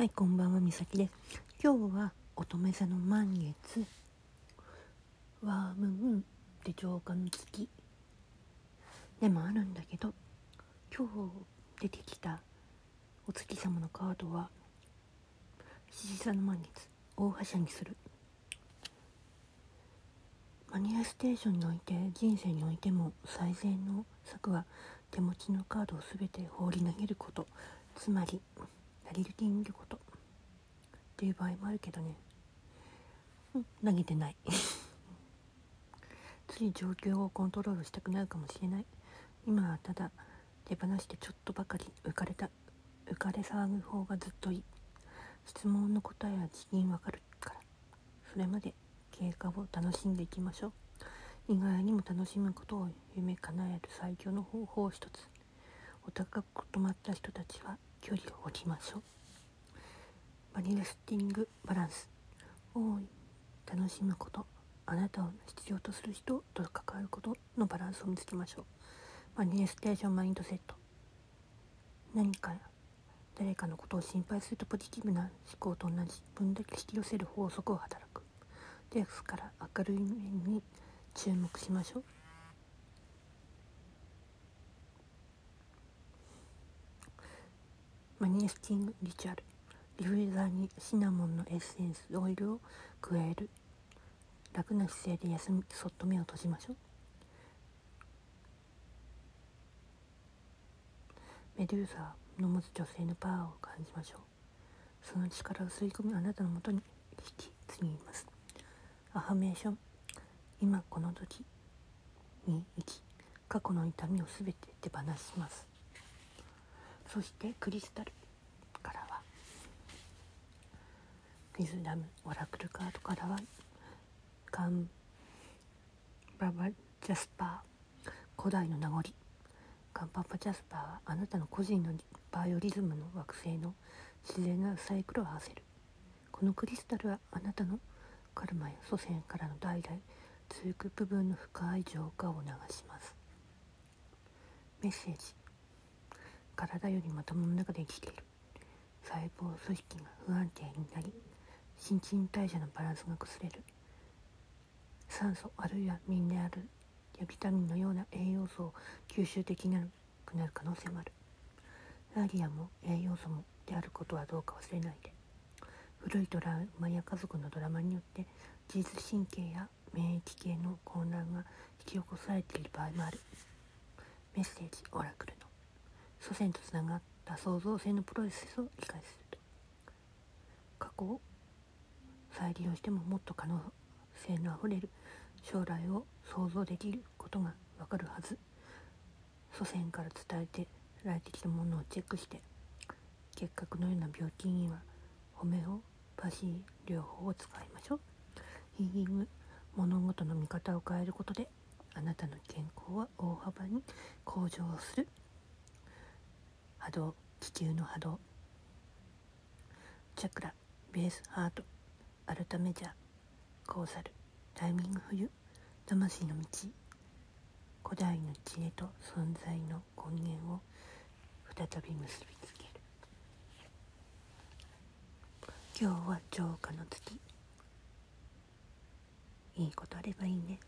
はい、こんばんは、みさきです。今日は乙女座の満月、ワームーンで浄化の月でもあるんだけど、今日出てきたお月様のカードは、獅子座の満月、大はしゃぎする。マニフェステーションにおいて、人生においても最善の策は、手持ちのカードを全て放り投げること。つまり、やりる気にいること。っていう場合もあるけどね、うん、投げてない。つい状況をコントロールしたくなるかもしれない。今はただ手放してちょっとばかり浮かれた。浮かれ騒ぐ方がずっといい。質問の答えは次元わかるから。それまで経過を楽しんでいきましょう。意外にも楽しむことを夢叶える最強の方法を一つ。お高く止まった人たちは距離を置きましょう。マニフェスティングバランス。多い楽しむことあなたを必要とする人と関わることのバランスを見つけましょう。マニフェステーションマインドセット。何か誰かのことを心配するとポジティブな思考と同じ分だけ引き寄せる法則を働く。ですから明るい面に注目しましょう。 manifesting ritual ディフューザーにシナモンのエッセンスオイルを加える楽な姿勢で休みそっと目を閉じましょう。メデューサの持つ女性のパワーを感じましょう。その力を吸い込みあなたのもとに引き継ぎます。アファメーション。今この時に生き過去の痛みを全て手放します。そしてクリスタルからはウィズダムオラクルカードからはガンババジャスパー古代の名残ガンパパジャスパーはあなたの個人のバイオリズムの惑星の自然なサイクルを合わせる。このクリスタルはあなたのカルマや祖先からの代々続く部分の深い浄化を流します。メッセージ。体よりまともの中で生きている。細胞組織が不安定になり新陳代謝のバランスが崩れる。酸素あるいはミネラルやビタミンのような栄養素を吸収できなくなる可能性もある。ラリアも栄養素もであることはどうか忘れないで。古いドラマや家族のドラマによって自律神経や免疫系の混乱が引き起こされている場合もある。メッセージオラクルの。祖先とつながった創造性のプロセスを理解すると過去を再利用してももっと可能性のあふれる将来を想像できることがわかるはず。祖先から伝えてられてきたものをチェックして結核のような病気にはホメオパシー療法を使いましょう。ヒーリング物事の見方を変えることであなたの健康は大幅に向上する。波動地球の波動。チャクラベースハート。アルタメジャーコーサル。タイミング冬魂の道。古代の知恵と存在の根源を再び結びつける。今日は浄化の月。いいことあればいいね。